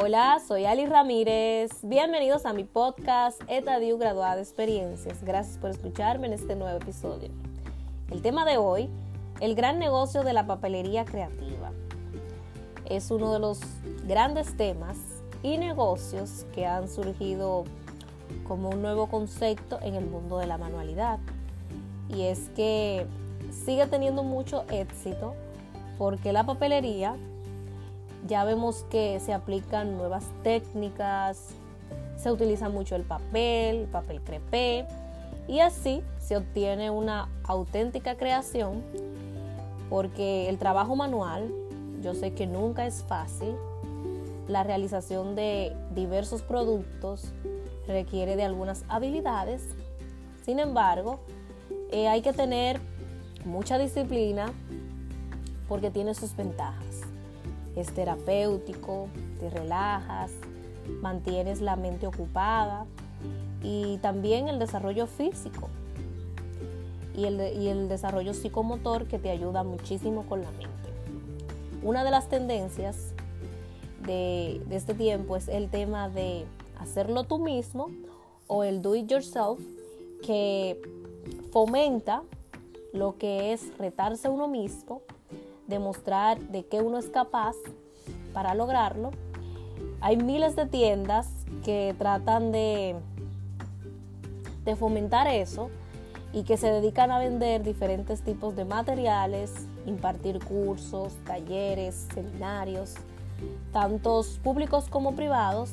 Hola, soy Ali Ramírez. Bienvenidos a mi podcast Etadio Graduada de Experiencias. Gracias por escucharme en este nuevo episodio. El tema de hoy, el gran negocio de la papelería creativa. Es uno de los grandes temas y negocios que han surgido como un nuevo concepto en el mundo de la manualidad. Y es que sigue teniendo mucho éxito porque la papelería ya vemos que se aplican nuevas técnicas, se utiliza mucho el papel, el papel crepé y así se obtiene una auténtica creación porque el trabajo manual yo sé que nunca es fácil. La realización de diversos productos requiere de algunas habilidades. Sin embargo, eh, hay que tener mucha disciplina porque tiene sus ventajas. Es terapéutico, te relajas, mantienes la mente ocupada y también el desarrollo físico y el, desarrollo psicomotor que te ayuda muchísimo con la mente. Una de las tendencias de, de este tiempo es el tema de hacerlo tú mismo o el do it yourself que fomenta lo que es retarse uno mismo, demostrar de qué uno es capaz para lograrlo. Hay miles de tiendas que tratan de, de fomentar eso y que se dedican a vender diferentes tipos de materiales, impartir cursos, talleres, seminarios, tantos públicos como privados,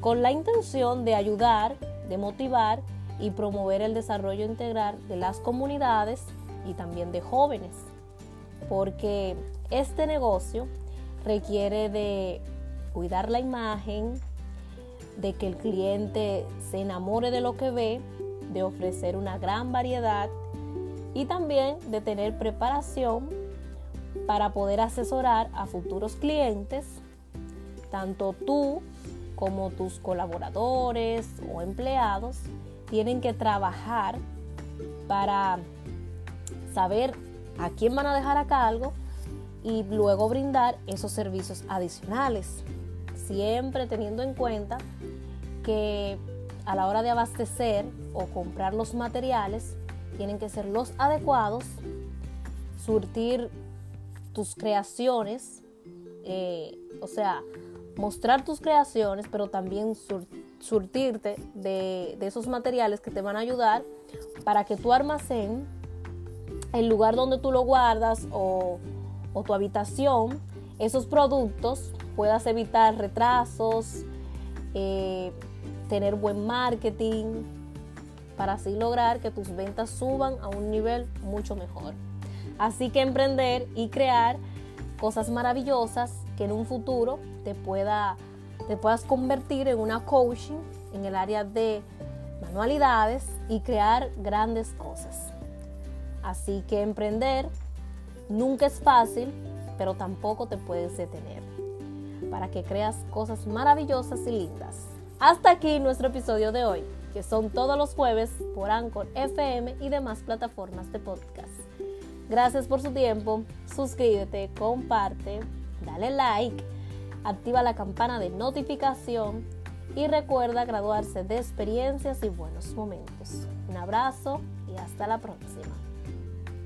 con la intención de ayudar, de motivar y promover el desarrollo integral de las comunidades y también de jóvenes, porque este negocio requiere de cuidar la imagen, de que el cliente se enamore de lo que ve, de ofrecer una gran variedad y también de tener preparación para poder asesorar a futuros clientes, tanto tú como tus colaboradores o empleados tienen que trabajar para saber a quién van a dejar a cargo y luego brindar esos servicios adicionales. Siempre teniendo en cuenta que a la hora de abastecer o comprar los materiales tienen que ser los adecuados, surtir tus creaciones, eh, o sea, mostrar tus creaciones, pero también surtirte de, esos materiales que te van a ayudar para que tu almacén, el lugar donde tú lo guardas o, tu habitación, esos productos puedas evitar retrasos, eh, tener buen marketing, para así lograr que tus ventas suban a un nivel mucho mejor. Así que emprender y crear cosas maravillosas que en un futuro te, pueda, te puedas convertir en una coaching en el área de manualidades y crear grandes cosas. Así que emprender nunca es fácil, pero tampoco te puedes detener para que creas cosas maravillosas y lindas. Hasta aquí nuestro episodio de hoy, que son todos los jueves por Anchor FM y demás plataformas de podcast. Gracias por su tiempo, suscríbete, comparte, dale like, activa la campana de notificación y recuerda graduarse de experiencias y buenos momentos. Un abrazo y hasta la próxima.